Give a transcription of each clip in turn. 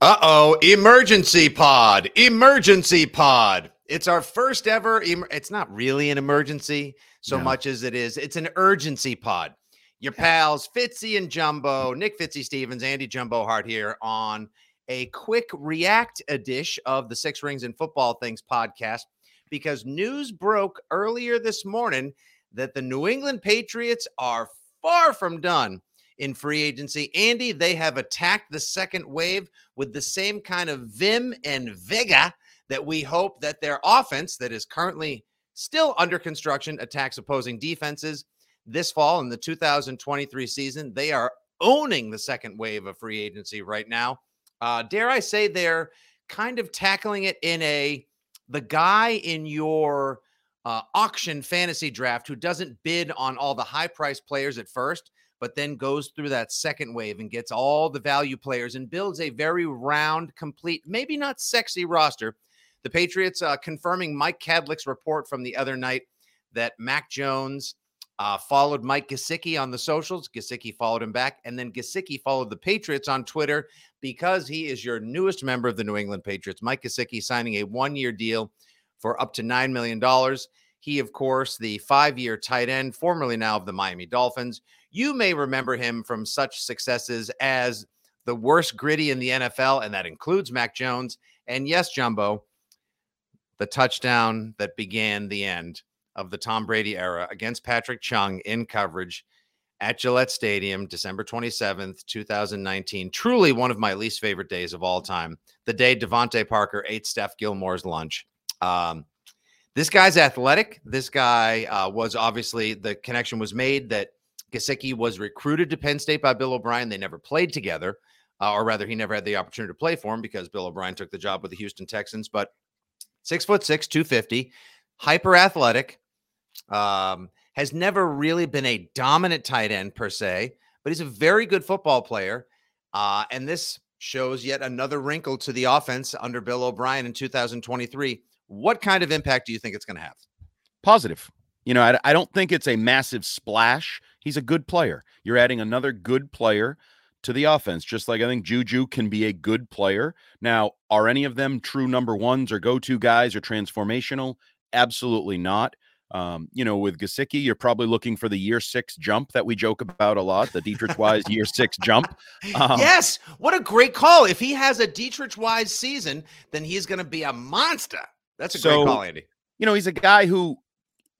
Uh oh, emergency pod, emergency pod. It's our first ever. Em- it's not really an emergency so much as it is. It's an urgency pod. Your pals Fitzy and Jumbo, Nick Fitzy Stevens, Andy Jumbo Hart here on a quick react a dish of the Six Rings and Football Things podcast because news broke earlier this morning that the New England Patriots are far from done in free agency. Andy, they have attacked the second wave with the same kind of vim and vigor that we hope that their offense, that is currently still under construction, attacks opposing defenses this fall in the 2023 season. They are owning the second wave of free agency right now. Uh, dare I say they're kind of tackling it in a the guy in your uh, auction fantasy draft who doesn't bid on all the high price players at first, but then goes through that second wave and gets all the value players and builds a very round, complete, maybe not sexy roster. The Patriots uh, confirming Mike Kadlick's report from the other night that Mac Jones uh, followed Mike Gesicki on the socials. Gesicki followed him back, and then Gesicki followed the Patriots on Twitter because he is your newest member of the New England Patriots. Mike Gesicki signing a one-year deal for up to nine million dollars. He, of course, the five-year tight end, formerly now of the Miami Dolphins. You may remember him from such successes as the worst gritty in the NFL, and that includes Mac Jones. And yes, Jumbo, the touchdown that began the end of the Tom Brady era against Patrick Chung in coverage at Gillette Stadium, December 27th, 2019. Truly one of my least favorite days of all time. The day DeVante Parker ate Steph Gilmore's lunch. Um, this guy's athletic. This guy uh, was obviously the connection was made that Gesicki was recruited to Penn State by Bill O'Brien. They never played together, uh, or rather, he never had the opportunity to play for him because Bill O'Brien took the job with the Houston Texans. But six foot six, 250, hyper athletic, um, has never really been a dominant tight end per se, but he's a very good football player. Uh, and this shows yet another wrinkle to the offense under Bill O'Brien in 2023. What kind of impact do you think it's going to have? Positive. You know, I, I don't think it's a massive splash. He's a good player. You're adding another good player to the offense, just like I think Juju can be a good player. Now, are any of them true number ones or go to guys or transformational? Absolutely not. Um, you know, with Gesicki, you're probably looking for the year six jump that we joke about a lot, the Deatrich Wise year six jump. Um, yes, what a great call! If he has a Deatrich Wise season, then he's going to be a monster. That's a So- great call, Andy. you know, he's a guy who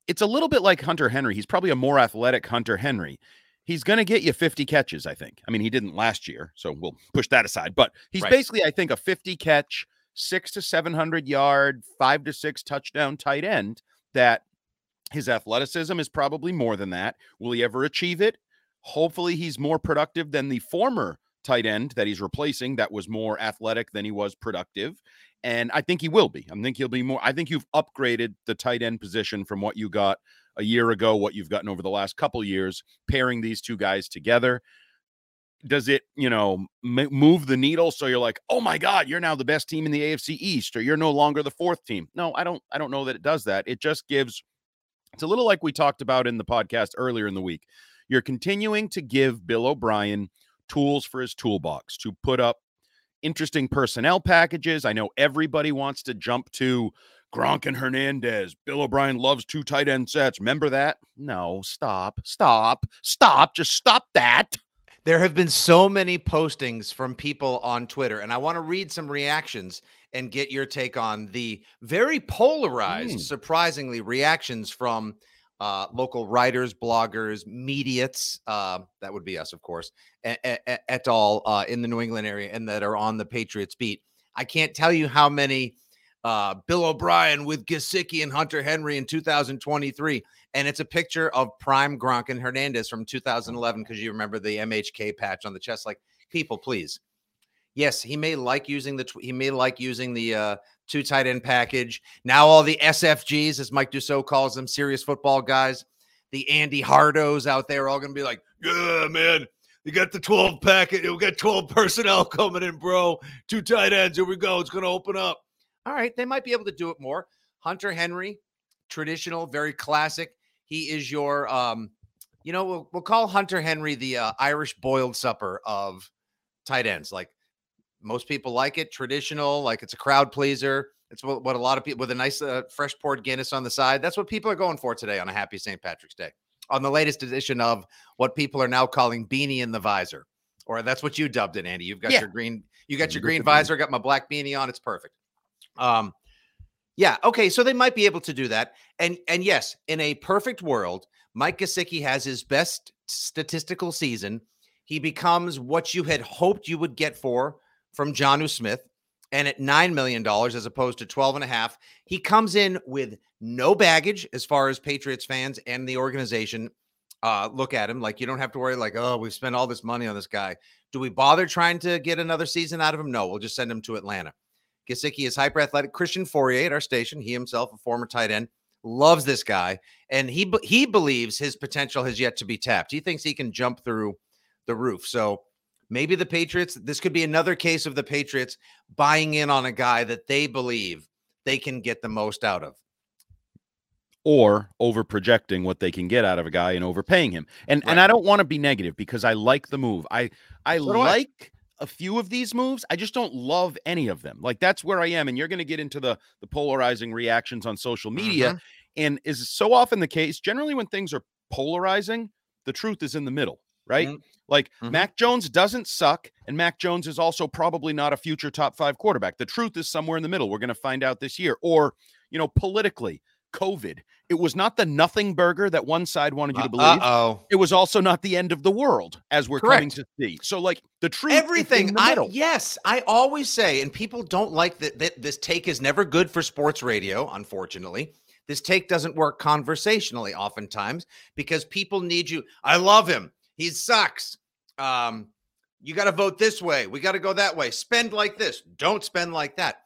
it's a little bit like Hunter Henry. He's probably a more athletic Hunter Henry. He's going to get you 50 catches, I think. I mean, he didn't last year, so we'll push that aside. But he's Right. basically, I think, a 50 catch, six to 700 yard, five to six touchdown tight end that his athleticism is probably more than that. Will he ever achieve it? Hopefully, he's more productive than the former tight end that he's replacing that was more athletic than he was productive. And I think he will be. I think he'll be more. I think you've upgraded the tight end position from what you got a year ago, what you've gotten over the last couple years, pairing these two guys together. does it, you know, m- move the needle so you're like, "Oh my god, you're now the best team in the AFC East or you're no longer the fourth team." No, I don't I don't know that it does that. It just gives it's a little like we talked about in the podcast earlier in the week. You're continuing to give Bill O'Brien tools for his toolbox to put up interesting personnel packages. I know everybody wants to jump to Gronk and Hernandez. Bill O'Brien loves two tight end sets. Remember that? No, stop, stop, stop. Just stop that. There have been so many postings from people on Twitter, and I want to read some reactions and get your take on the very polarized, Mm. surprisingly, reactions from uh, local writers, bloggers, mediates. Uh, that would be us, of course, et, et al. Uh, in the New England area and that are on the Patriots beat. I can't tell you how many uh, Bill O'Brien with Gesicki and Hunter Henry in 2023. And it's a picture of prime Gronk and Hernandez from 2011 because you remember the MHK patch on the chest. Like, people, please. Yes, he may like using the tw- he may like using the uh, two tight end package. Now all the SFGs, as Mike Dussault calls them, serious football guys, the Andy Hardos out there, are all going to be like, yeah, man, you got the 12 packet. We got 12 personnel coming in, bro. Two tight ends. Here we go. It's going to open up. All right. They might be able to do it more. Hunter Henry, traditional, very classic. He is your, um, you know, we'll, we'll call Hunter Henry the uh, Irish boiled supper of tight ends. Like most people like it, traditional, like it's a crowd pleaser. It's what, what a lot of people with a nice uh, fresh poured Guinness on the side. That's what people are going for today on a happy St. Patrick's Day. On the latest edition of what people are now calling beanie in the visor, or that's what you dubbed it, Andy. You've got Yeah. your green, you got your green visor, got my black beanie on. It's perfect. Um, yeah, okay, so they might be able to do that. And and yes, in a perfect world, Mike Gesicki has his best statistical season. He becomes what you had hoped you would get for from Jonnu Smith. And at $9 million as opposed to 12 and a half, he comes in with no baggage as far as Patriots fans and the organization uh, look at him. Like you don't have to worry, like, oh, we've spent all this money on this guy. Do we bother trying to get another season out of him? No, we'll just send him to Atlanta. Gesicki is hyper athletic. Christian Fauria at our station, he himself, a former tight end, loves this guy, and he he believes his potential has yet to be tapped. He thinks he can jump through the roof. So maybe the Patriots. This could be another case of the Patriots buying in on a guy that they believe they can get the most out of. or over projecting what they can get out of a guy and overpaying him. And and I don't want to be negative because I like the move. I I So like a few of these moves. I just don't love any of them. Like that's where I am and you're going to get into the the polarizing reactions on social media Mm-hmm. and is so often the case generally when things are polarizing, the truth is in the middle, right? Mhm. Like Mhm. Mac Jones doesn't suck and Mac Jones is also probably not a future top 5 quarterback. The truth is somewhere in the middle. We're going to find out this year or, you know, politically COVID. It was not the nothing burger that one side wanted you to believe. oh. It was also not the end of the world as we're coming to see. So, like the truth, is Everything. in the I, yes, I always say, and people don't like that, that. This take is never good for sports radio. Unfortunately, this take doesn't work conversationally oftentimes because people need you. I love him. He sucks. Um, you got to vote this way. We got to go that way. Spend like this. Don't spend like that.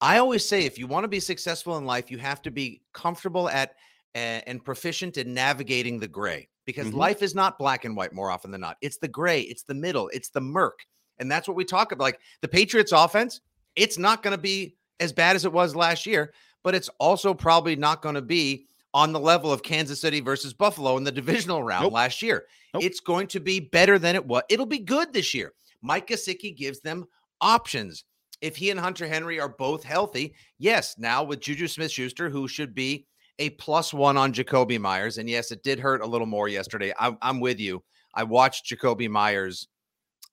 I- always say, if you want to be successful in life, you have to be comfortable at and proficient in navigating the gray because Mhm. life is not black and white more often than not. It's the gray, it's the middle, it's the murk. And that's what we talk about. Like the Patriots offense, it's not going to be as bad as it was last year, but it's also probably not going to be on the level of Kansas City versus Buffalo in the divisional round Nope. last year. Nope. It's going to be better than it was. It'll be good this year. Mike Gesicki gives them options. If he and Hunter Henry are both healthy, yes, now with Juju Smith Schuster, who should be a plus one on Jakobi Meyers. And yes, it did hurt a little more yesterday. I'm, I'm with you. I watched Jakobi Meyers'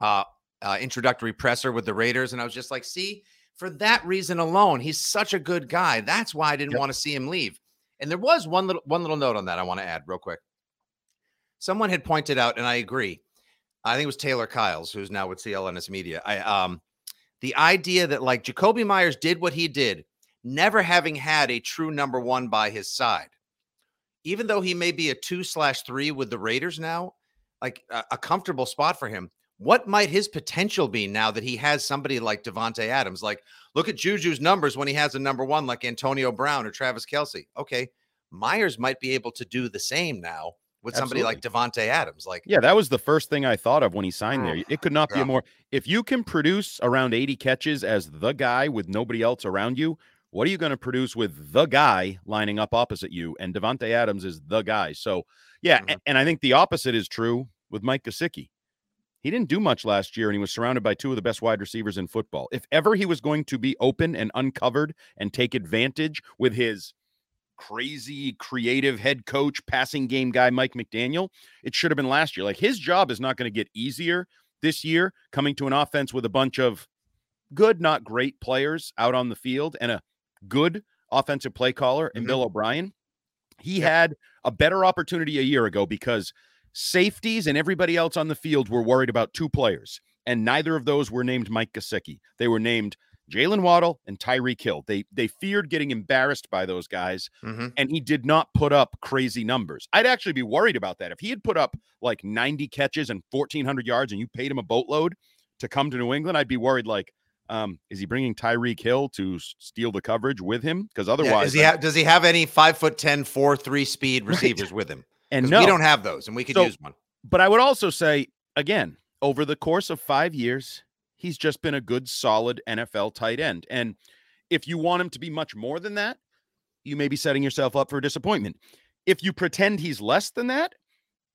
uh, uh, introductory presser with the Raiders, and I was just like, see, for that reason alone, he's such a good guy. That's why I didn't Yep. want to see him leave. And there was one little one little note on that I want to add real quick. Someone had pointed out, and I agree. I think it was Taylor Kyles, who's now with CLNS Media. I um the idea that like Jakobi Meyers did what he did, never having had a true number one by his side, even though he may be a two slash three with the Raiders now, like a, a comfortable spot for him. What might his potential be now that he has somebody like Davante Adams? Like, look at Juju's numbers when he has a number one like Antonio Brown or Travis Kelce. Okay, Meyers might be able to do the same now with somebody like Davante Adams. Like, yeah, that was the first thing I thought of when he signed there. Oh, It could not be yeah. a more. If you can produce around 80 catches as the guy with nobody else around you, what are you going to produce with the guy lining up opposite you? And Davante Adams is the guy. So, yeah, Mhm. a- and I think the opposite is true with Mike Gesicki. He didn't do much last year, and he was surrounded by two of the best wide receivers in football. If ever he was going to be open and uncovered and take advantage with his crazy creative head coach, passing game guy, Mike McDaniel, it should have been last year. Like his job is not going to get easier this year coming to an offense with a bunch of good, not great players out on the field and a good offensive play caller in Mhm. Bill O'Brien. He Yep. had a better opportunity a year ago because safeties and everybody else on the field were worried about two players, and neither of those were named Mike Gesicki. They were named Jaylen Waddle and Tyreek Hill. They they feared getting embarrassed by those guys, Mhm. and he did not put up crazy numbers. I'd actually be worried about that if he had put up like 90 catches and 1,400 yards, and you paid him a boatload to come to New England. I'd be worried like. Um, is he bringing Tyreek Hill to steal the coverage with him? Because Yeah, otherwise, is he ha- does he have any five foot 10, four, three speed receivers with him? And no, we don't have those, and we could So- use one. But I would also say, again, over the course of five years, he's just been a good, solid NFL tight end. And if you want him to be much more than that, you may be setting yourself up for disappointment. If you pretend he's less than that,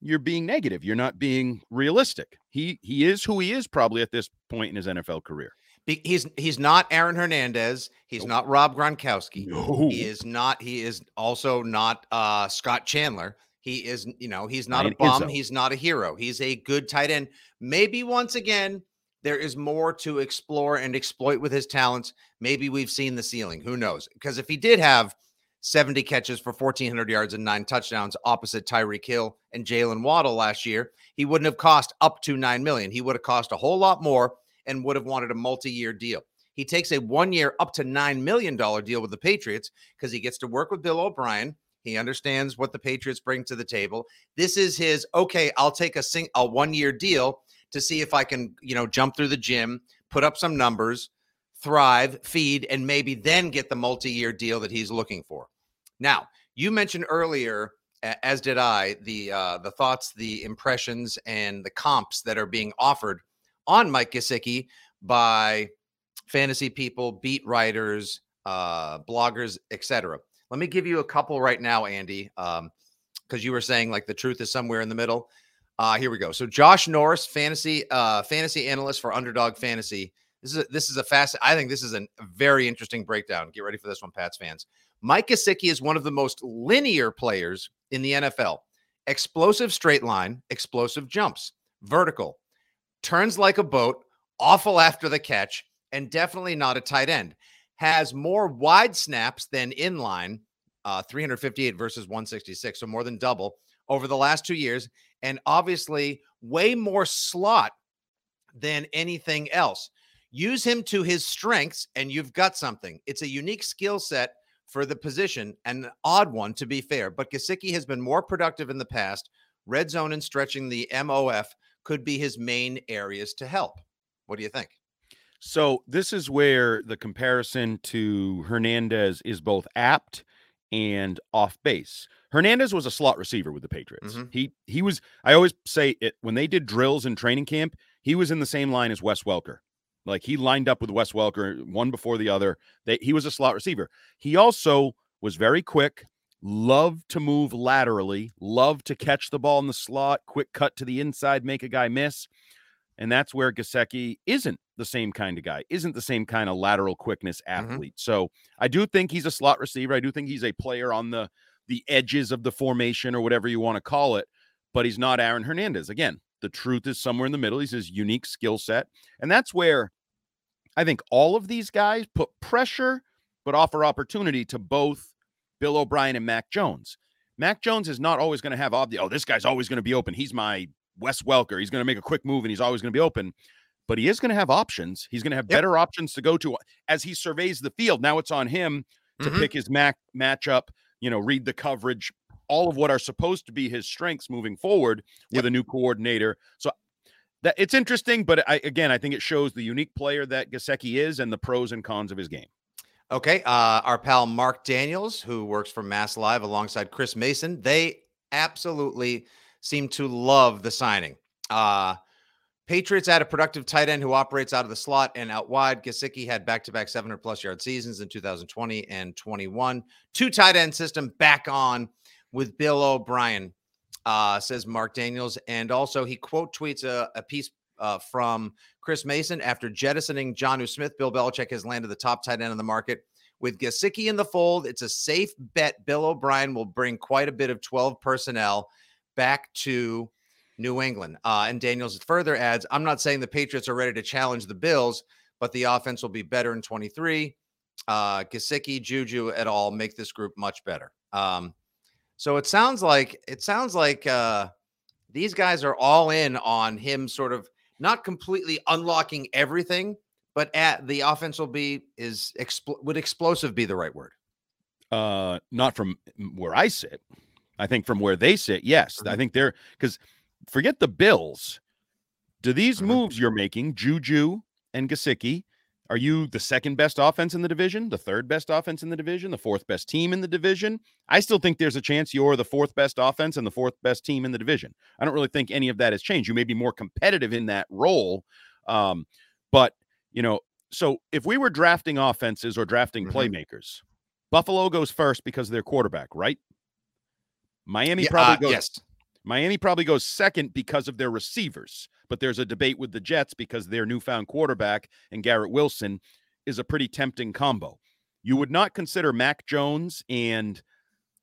you're being negative. You're not being realistic. He he is who he is probably at this point in his NFL career. He's he's not Aaron Hernandez. He's Nope. not Rob Gronkowski. No. He is not. He is also not uh, Scott Chandler. He is, you know, he's not a bum. He's not a hero. He's a good tight end. Maybe once again, there is more to explore and exploit with his talents. Maybe we've seen the ceiling. Who knows? Because if he did have 70 catches for 1,400 yards and nine touchdowns opposite Tyreek Hill and Jaylen Waddle last year, he wouldn't have cost up to nine million. He would have cost a whole lot more and would have wanted a multi-year deal. He takes a one-year up to nine million dollar deal with the Patriots because he gets to work with Bill O'Brien. He understands what the Patriots bring to the table. This is his okay. I'll take a sing a one-year deal to see if I can, you know, jump through the gym, put up some numbers, thrive, feed, and maybe then get the multi-year deal that he's looking for. Now, you mentioned earlier, as did I, the uh, the thoughts, the impressions, and the comps that are being offered on Mike Gesicki by fantasy people, beat writers, uh, bloggers, etc. Let me give you a couple right now, Andy, because you were saying like the truth is somewhere in the middle. Uh, here we go. So Josh Norris, fantasy uh, fantasy analyst for Underdog Fantasy. This is a, this is a fast. I think this is a very interesting breakdown. Get ready for this one, Pats fans. Mike Gesicki is one of the most linear players in the NFL. Explosive straight line, explosive jumps, vertical, turns like a boat, awful after the catch, and definitely not a tight end. Has more wide snaps than inline, uh, 358 versus 166, so more than double over the last two years, and obviously way more slot than anything else. Use him to his strengths, and you've got something. It's a unique skill set for the position, and an odd one to be fair. But Gesicki has been more productive in the past. Red zone and stretching the MOF could be his main areas to help. What do you think? So this is where the comparison to Hernandez is both apt and off base. Hernandez was a slot receiver with the Patriots. Mhm. He he was I always say it when they did drills in training camp, he was in the same line as Wes Welker. Like he lined up with Wes Welker one before the other. They, he was a slot receiver. He also was very quick, loved to move laterally, loved to catch the ball in the slot, quick cut to the inside, make a guy miss. And that's where Gesicki isn't the same kind of guy, isn't the same kind of lateral quickness mm-hmm. athlete. So I do think he's a slot receiver. I do think he's a player on the the edges of the formation or whatever you want to call it, but he's not Aaron Hernandez. Again, the truth is somewhere in the middle. He's his unique skill set. And that's where I think all of these guys put pressure, but offer opportunity to both Bill O'Brien and Mac Jones. Mac Jones is not always going to have obvious, oh, this guy's always going to be open. He's my Wes Welker. He's going to make a quick move and he's always going to be open. But he is going to have options. He's going to have Yep. better options to go to as he surveys the field. Now it's on him to Mhm. pick his Mac matchup, you know, read the coverage, all of what are supposed to be his strengths moving forward with a new coordinator. So that it's interesting, but I again I think it shows the unique player that Gesicki is and the pros and cons of his game. Okay. Uh, our pal Mark Daniels, who works for Mass Live alongside Chris Mason, they absolutely seem to love the signing. Uh, Patriots add a productive tight end who operates out of the slot and out wide. Gesicki had back-to-back 700 plus yard seasons in 2020 and 21. Two tight end system back on with Bill O'Brien, uh, says Mark Daniels. And also he quote tweets a, a piece uh, from Chris Mason after jettisoning Jonnu Smith. Bill Belichick has landed the top tight end in the market. With Gesicki in the fold, it's a safe bet. Bill O'Brien will bring quite a bit of 12 personnel back to New England. Uh, and Daniels further adds, I'm not saying the Patriots are ready to challenge the Bills, but the offense will be better in 23. Uh, Gesicki, Juju, et al. make this group much better. Um, so it sounds like it sounds like uh, these guys are all in on him, sort of not completely unlocking everything, but at the offense will be is expl- would explosive be the right word? Uh, not from where I sit. I think from where they sit, yes. Mm-hmm. I think they're because forget the Bills. Do these mm-hmm. moves you're making, Juju and Gesicki, are you the second best offense in the division, the third best offense in the division, the fourth best team in the division? I still think there's a chance you're the fourth best offense and the fourth best team in the division. I don't really think any of that has changed. You may be more competitive in that role. Um, but, you know, so if we were drafting offenses or drafting mm-hmm. playmakers, Buffalo goes first because of their quarterback, right? Miami yeah, probably uh, goes. Yes. Miami probably goes second because of their receivers, but there's a debate with the Jets because their newfound quarterback and Garrett Wilson is a pretty tempting combo. You would not consider Mac Jones and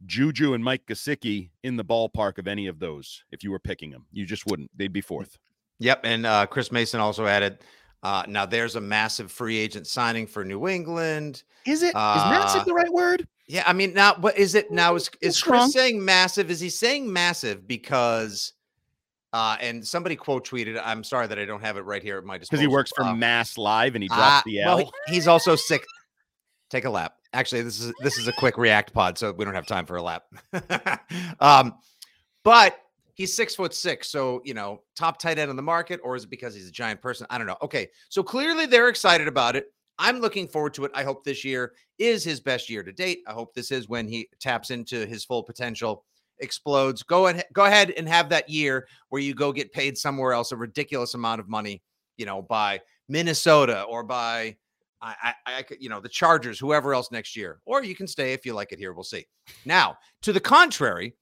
Juju and Mike Gesicki in the ballpark of any of those if you were picking them. You just wouldn't. They'd be fourth. Yep. And uh, Chris Mason also added uh, now there's a massive free agent signing for New England. Is it? Uh, is massive the right word? Yeah, I mean, now what is it now? Is is Chris saying massive? Is he saying massive because? Uh, and somebody quote tweeted. I'm sorry that I don't have it right here at my disposal. Because he works for uh, Mass Live and he drops uh, the L. Well, he's also sick. Take a lap. Actually, this is this is a quick react pod, so we don't have time for a lap. um, but he's six foot six, so you know, top tight end on the market, or is it because he's a giant person? I don't know. Okay, so clearly they're excited about it. I'm looking forward to it. I hope this year is his best year to date. I hope this is when he taps into his full potential, explodes. Go ahead, go ahead and have that year where you go get paid somewhere else a ridiculous amount of money, you know, by Minnesota or by I, I you know, the Chargers, whoever else next year, or you can stay if you like it here. We'll see. Now, to the contrary,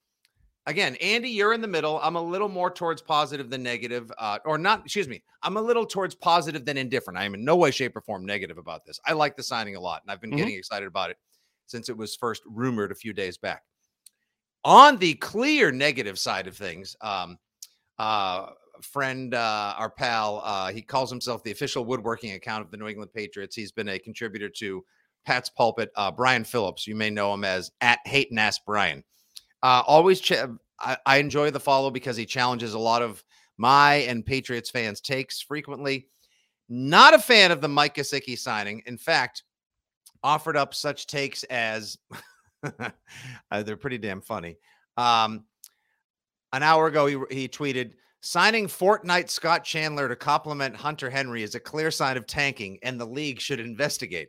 again, Andy, you're in the middle. I'm a little more towards positive than negative, uh, or not. Excuse me. I'm a little towards positive than indifferent. I am in no way, shape, or form negative about this. I like the signing a lot, and I've been mm-hmm. getting excited about it since it was first rumored a few days back. On the clear negative side of things, um, uh, friend, uh, our pal, uh, he calls himself the official woodworking account of the New England Patriots. He's been a contributor to Pat's pulpit. Uh, Brian Phillips, you may know him as at Hate and Ask Brian. Uh, always, ch- I, I enjoy the follow because he challenges a lot of my and Patriots fans' takes frequently. Not a fan of the Mike Gesicki signing. In fact, offered up such takes as uh, they're pretty damn funny. Um, an hour ago, he, he tweeted, signing Fortnite Scott Chandler to complement Hunter Henry is a clear sign of tanking, and the league should investigate.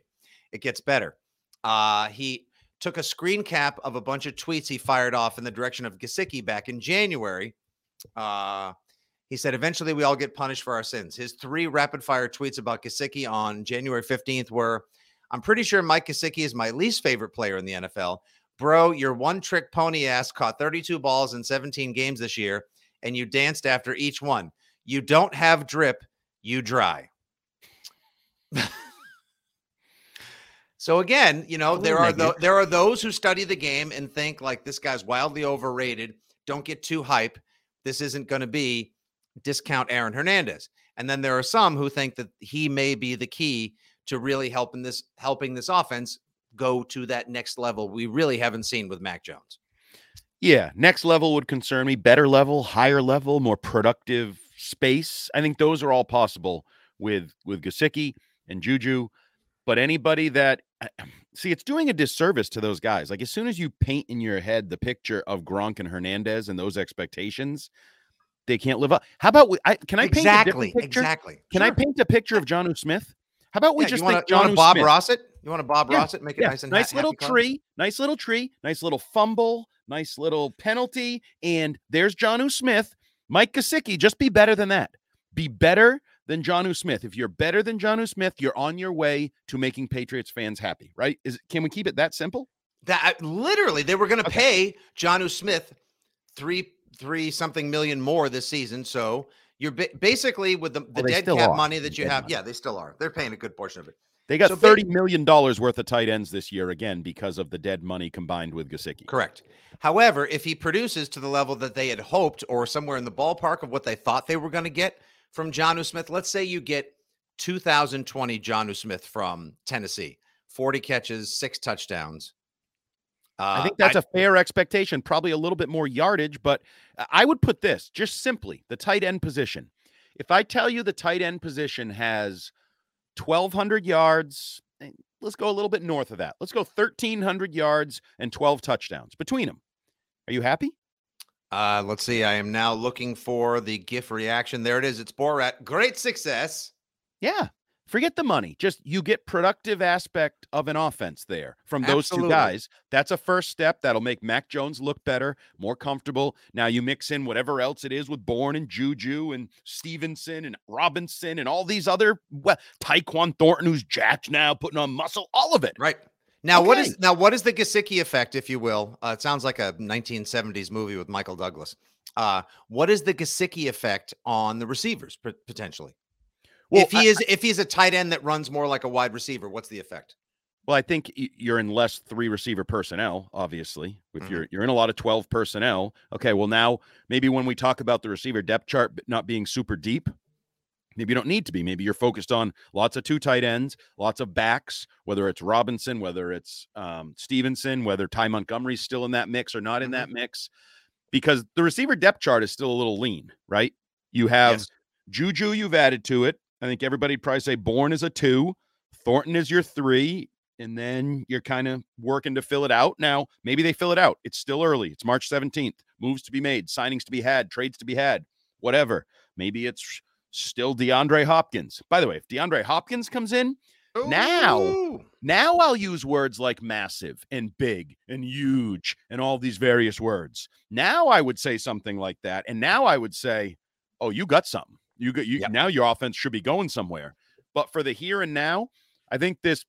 It gets better. Uh, he took a screen cap of a bunch of tweets he fired off in the direction of Gesicki back in January. Uh, he said, eventually we all get punished for our sins. His three rapid fire tweets about Gesicki on January 15th were, I'm pretty sure Mike Gesicki is my least favorite player in the NFL. Bro, your one trick pony ass caught 32 balls in 17 games this year, and you danced after each one. You don't have drip, you dry. So again, you know, there are the, there are those who study the game and think like this guy's wildly overrated. Don't get too hype. This isn't going to be discount Aaron Hernandez. And then there are some who think that he may be the key to really helping this helping this offense go to that next level we really haven't seen with Mac Jones. Yeah, next level would concern me. Better level, higher level, more productive space. I think those are all possible with with Gesicki and Juju. But anybody that Um, see, it's doing a disservice to those guys. Like as soon as you paint in your head the picture of Gronk and Hernandez and those expectations, they can't live up. How about we, I, can I exactly, paint exactly? Can sure. I paint a picture of Jonnu Smith? How about we yeah, just want to Bob Ross it? You want to Bob yeah, Ross it? Make it yeah. nice and nice little tree, nice little tree, nice little fumble, nice little penalty, and there's Jonnu Smith. Mike Gesicki, just be better than that. Be better than Jonnu Smith. If you're better than Jonnu Smith, you're on your way to making Patriots fans happy, right? Is can we keep it that simple? That literally they were going to Okay. pay Jonnu Smith three three something million more this season. So you're ba- basically with the, the Well, dead cap are. money that you have. Yeah, they still are. They're paying a good portion of it. They got So thirty million dollars worth of tight ends this year again because of the dead money combined with Gesicki. Correct. However, if he produces to the level that they had hoped, or somewhere in the ballpark of what they thought they were going to get from Jonnu Smith, let's say you get 2020 Jonnu Smith from Tennessee, 40 catches, six touchdowns. Uh, I think that's a fair expectation. Probably a little bit more yardage, but I- I would put this just simply the tight end position. If I tell you the tight end position has 1,200 yards, eh, let's go a little bit north of that. Let's go 1,300 yards and 12 touchdowns between them. Are you happy? Uh, let's see. I am now looking for the GIF reaction. There it is. It's Borat. Great success. Yeah. Forget the money. Just you get productive aspect of an offense there from those Absolutely. two guys. That's a first step that'll make Mac Jones look better, more comfortable. Now you mix in whatever else it is with Bourne and Juju and Stevenson and Robinson and all these other well, Tyquan Thornton, who's jacked now, putting on muscle, all of it. Right. Now, what Okay. is now what is the Gesicki effect, if you will? Uh, it sounds like a 1970s movie with Michael Douglas. Uh, what is the Gesicki effect on the receivers pot- potentially? Well, if he I- is if he's a tight end that runs more like a wide receiver, what's the effect? Well, I think you're in less three receiver personnel, obviously. If Mhm. you're you're in a lot of 12 personnel. Okay, well now maybe when we talk about the receiver depth chart not being super deep, maybe you don't need to be. Maybe you're focused on lots of two tight ends, lots of backs, whether it's Robinson, whether it's um, Stevenson, whether Ty Montgomery's still in that mix or not in Mhm. that mix, because the receiver depth chart is still a little lean, right? You have Yes. Juju, you've added to it. I think everybody'd probably say Bourne is a two, Thornton is your three, and then you're kind of working to fill it out. Now, maybe they fill it out. It's still early. It's March 17th. Moves to be made, signings to be had, trades to be had, whatever. Maybe it's still DeAndre Hopkins. By the way, if DeAndre Hopkins comes in, Now- now I'll use words like massive and big and huge and all these various words. Now I would say something like that. And now I would say, oh, you got something. You got you Yep. now your offense should be going somewhere. But for the here and now, I think this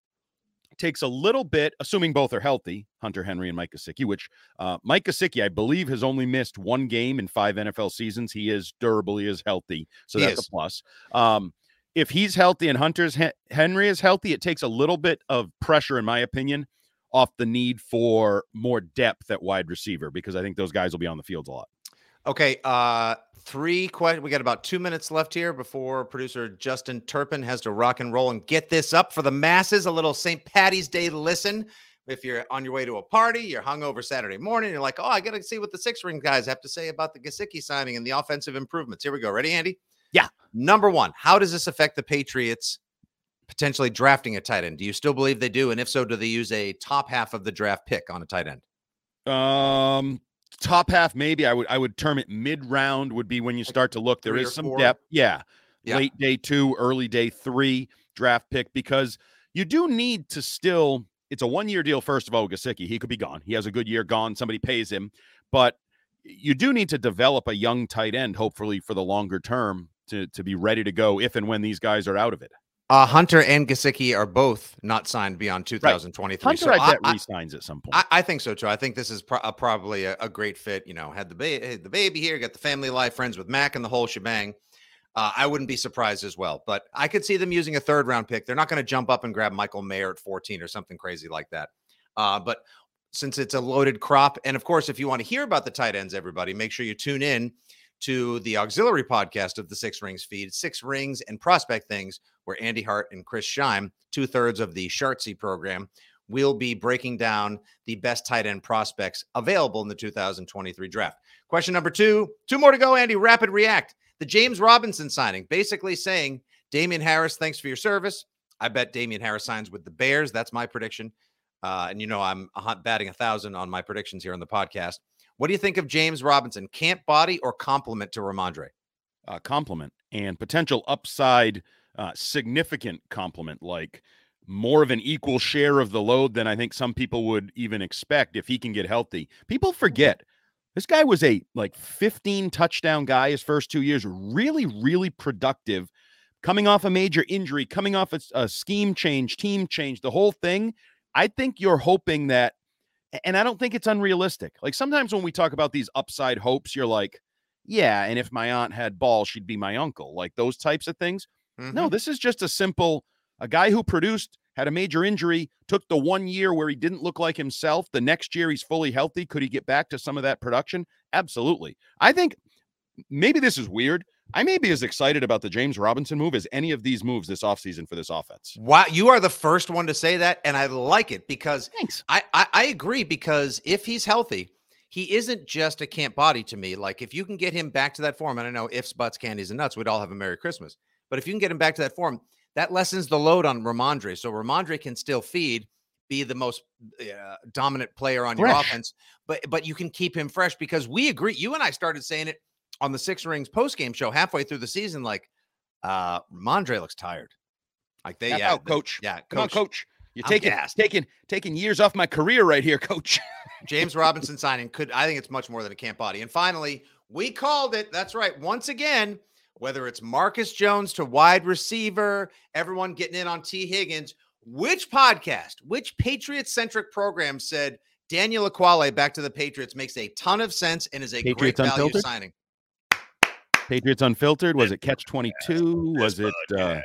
takes a little bit, assuming both are healthy, Hunter Henry and Mike Gesicki, which uh, Mike Gesicki, I believe, has only missed one game in five NFL seasons. He is durable, he is healthy, so He that's is. a plus. Um, if he's healthy and Hunter's Hen- Henry is healthy, it takes a little bit of pressure, in my opinion, off the need for more depth at wide receiver because I think those guys will be on the field a lot. Okay, uh, three questions. We got about two minutes left here before producer Justin Turpin has to rock and roll and get this up for the masses. A little St. Patty's Day listen. If you're on your way to a party, you're hungover Saturday morning, you're like, oh, I got to see what the six ring guys have to say about the Gesicki signing and the offensive improvements. Here we go. Ready, Andy? Yeah. Number one, how does this affect the Patriots potentially drafting a tight end? Do you still believe they do? And if so, do they use a top half of the draft pick on a tight end? Um, top half, maybe I would I would term it mid round would be when you start to look. There three is some four? depth. Yeah. Yeah. Late day two, early day three draft pick because you do need to still. It's a one year deal. First of all, Gesicki, he could be gone. He has a good year gone. Somebody pays him, but you do need to develop a young tight end, hopefully for the longer term, to to be ready to go if and when these guys are out of it. Uh, Hunter and Gesicki are both not signed beyond 2023. Hunter, So I bet I- resigns at some point. I, I think so too. I think this is pro- uh, probably a, a great fit. You know, had the ba- the baby here, got the family life, friends with Mac, and the whole shebang. Uh, I wouldn't be surprised as well. But I could see them using a third round pick. They're not going to jump up and grab Michael Mayer at 14 or something crazy like that. Uh, but since it's a loaded crop, and of course, if you want to hear about the tight ends, everybody, make sure you tune in to the auxiliary podcast of the Six Rings feed, Six Rings and Prospect Things, where Andy Hart and Chris Scheim, two thirds of the Shartsy program, will be breaking down the best tight end prospects available in the 2023 draft. Question number two, two more to go, Andy. Rapid react. The James Robinson signing, basically saying, Damien Harris, thanks for your service. I bet Damien Harris signs with the Bears. That's my prediction. Uh, and you know, I'm batting a thousand on my predictions here on the podcast. What do you think of James Robinson? Camp body or compliment to Rhamondre? uh, compliment and potential upside, uh, significant compliment, like more of an equal share of the load than I think some people would even expect if he can get healthy. People forget this guy was a like 15 touchdown guy his first two years, really, really productive, coming off a major injury, coming off a, a scheme change, team change, the whole thing. I think you're hoping that, and I don't think it's unrealistic. Like sometimes when we talk about these upside hopes, you're like, yeah, and if my aunt had balls, she'd be my uncle, like those types of things. Mm-hmm. No, this is just a simple a guy who produced had a major injury, took the one year where he didn't look like himself. The next year he's fully healthy. Could he get back to some of that production? Absolutely. I think maybe this is weird. I may be as excited about the James Robinson move as any of these moves this offseason for this offense. Wow, you are the first one to say that, and I like it because Thanks. I, I, I agree because if he's healthy, he isn't just a camp body to me. Like if you can get him back to that form, and I know ifs, buts, candies, and nuts, we'd all have a Merry Christmas. But if you can get him back to that form, that lessens the load on Rhamondre. So Rhamondre can still feed, be the most uh, dominant player on fresh. your offense, but but you can keep him fresh because we agree. You and I started saying it on the Six Rings post game show halfway through the season. Like, uh Rhamondre looks tired. Like they, yeah, out, coach. Yeah, come on, coach. You're taking gassed. taking taking years off my career right here, coach. James Robinson signing could I think it's much more than a camp body. And finally, we called it. That's right. Once again, whether it's Marcus Jones to wide receiver, everyone getting in on T. Higgins. Which podcast, which Patriot centric program said Daniel Ekuale back to the Patriots makes a ton of sense and is a Patriots great value unfiltered? signing? Patriots Unfiltered? Was it Catch 22? Was it uh,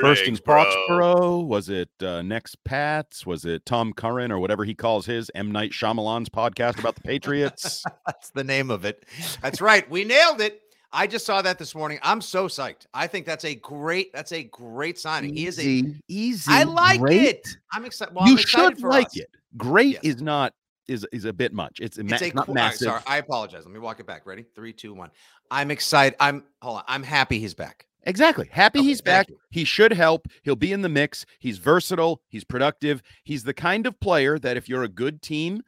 First in Foxborough? Was it uh, Next Pats? Was it Tom Curran or whatever he calls his M. Night Shyamalan's podcast about the Patriots? That's the name of it. That's right. We nailed it. I just saw that this morning. I'm so psyched. I think that's a great. That's a great signing. Easy, he is a easy. I like great. it. I'm excited. Well, you I'm excited should like us. it. Great yes. is not is is a bit much. It's, it's a, not massive. Sorry, I apologize. Let me walk it back. Ready? Three, two, one. I'm excited. I'm hold on. I'm happy he's back. Exactly. Happy okay, he's back. You. He should help. He'll be in the mix. He's versatile. He's productive. He's the kind of player that if you're a good team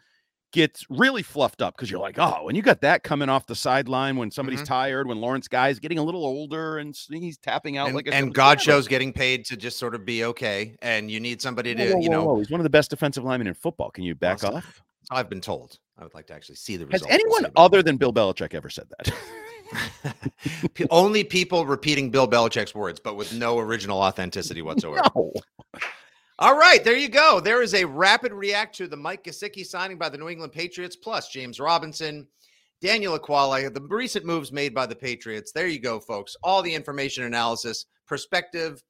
gets really fluffed up because you're like, oh, and you got that coming off the sideline when somebody's mm-hmm. tired, when Lawrence Guy's getting a little older and he's tapping out and, like a and Godchaux getting paid to just sort of be okay, and you need somebody to, whoa, whoa, you know, whoa. he's one of the best defensive linemen in football. Can you back well, off? I've been told. I would like to actually see the results. Has anyone other than Bill Belichick ever said that? Only people repeating Bill Belichick's words, but with no original authenticity whatsoever. No. All right, there you go. There is a rapid react to the Mike Gesicki signing by the New England Patriots, plus James Robinson, Daniel Ekuale, the recent moves made by the Patriots. There you go, folks. All the information, analysis, perspective,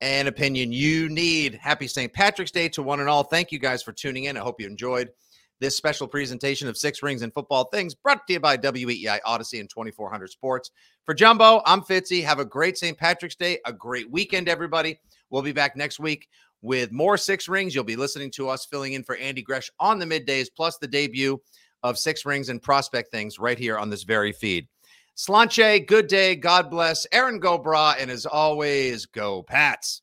and opinion you need. Happy St. Patrick's Day to one and all. Thank you guys for tuning in. I hope you enjoyed this special presentation of Six Rings and Football Things brought to you by WEEI Audacy and 2400 Sports. For Jumbo, I'm Fitzy. Have a great St. Patrick's Day, a great weekend, everybody. We'll be back next week with more Six Rings. You'll be listening to us filling in for Andy Gresh on the middays, plus the debut of Six Rings and Prospect Things right here on this very feed. Slanche, good day. God bless. Erin go Bragh. And as always, go Pats.